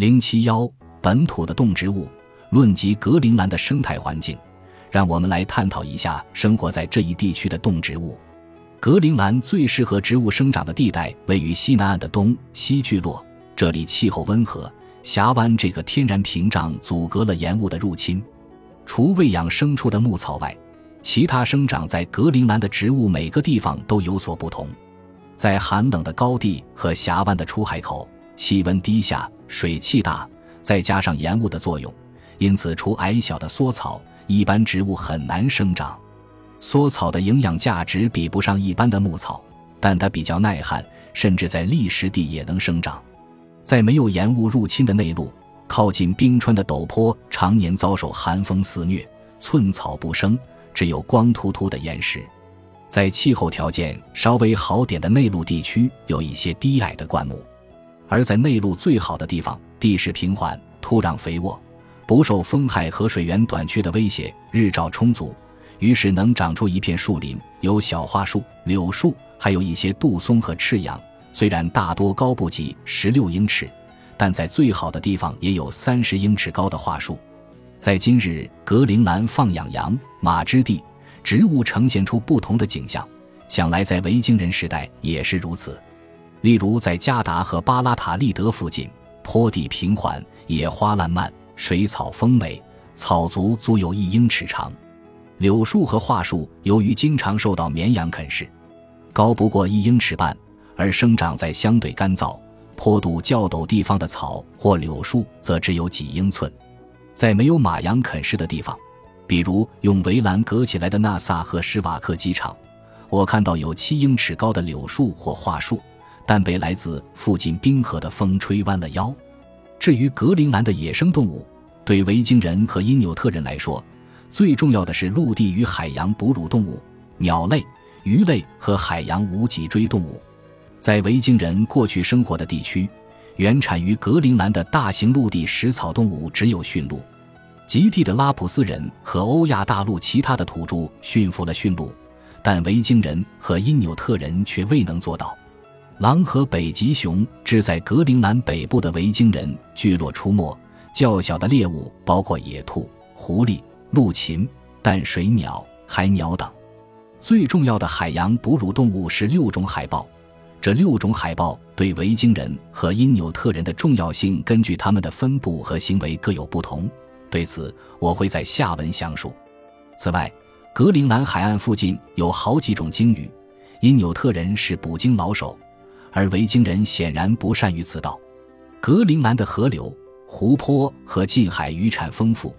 零七幺本土的动植物，论及格陵兰的生态环境，让我们来探讨一下生活在这一地区的动植物。格陵兰最适合植物生长的地带位于西南岸的东西聚落，这里气候温和，峡湾这个天然屏障阻隔了盐雾的入侵。除喂养牲畜的牧草外，其他生长在格陵兰的植物每个地方都有所不同。在寒冷的高地和峡湾的出海口，气温低下，水汽大，再加上盐雾的作用，因此除矮小的缩草，一般植物很难生长。缩草的营养价值比不上一般的牧草，但它比较耐旱，甚至在砾石地也能生长。在没有盐雾入侵的内陆，靠近冰川的陡坡常年遭受寒风肆虐，寸草不生，只有光秃秃的岩石。在气候条件稍微好点的内陆地区，有一些低矮的灌木；而在内陆最好的地方，地势平缓，土壤肥沃，不受风害和水源短缺的威胁，日照充足。于是能长出一片树林，有小桦树、柳树，还有一些杜松和赤杨。虽然大多高不及十六英尺，但在最好的地方也有三十英尺高的桦树。在今日格陵兰放养羊马之地，植物呈现出不同的景象，想来在维京人时代也是如此。例如在加达和巴拉塔利德附近，坡地平缓，野花烂漫，水草丰美，草足足有一英尺长。柳树和桦树由于经常受到绵羊啃食，高不过一英尺半，而生长在相对干燥、坡度较陡地方的草或柳树则只有几英寸。在没有马羊啃食的地方，比如用围栏隔起来的纳萨和施瓦克机场，我看到有七英尺高的柳树或桦树，但被来自附近冰河的风吹弯了腰。至于格陵兰的野生动物，对维京人和因纽特人来说，最重要的是陆地与海洋哺乳动物、鸟类、鱼类和海洋无脊椎动物。在维京人过去生活的地区，原产于格陵兰的大型陆地食草动物只有驯鹿。极地的拉普斯人和欧亚大陆其他的土著驯服了驯鹿，但维京人和因纽特人却未能做到。狼和北极熊只在格陵兰北部的维京人聚落出没。较小的猎物包括野兔、狐狸。陆禽、淡水鸟、海鸟等，最重要的海洋哺乳动物是六种海豹。这六种海豹对维京人和因纽特人的重要性，根据它们的分布和行为各有不同。对此，我会在下文详述。此外，格陵兰海岸附近有好几种鲸鱼，因纽特人是捕鲸老手，而维京人显然不善于此道。格陵兰的河流、湖泊和近海渔产丰富。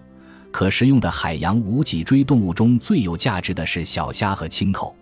可食用的海洋无脊椎动物中最有价值的是小虾和青口。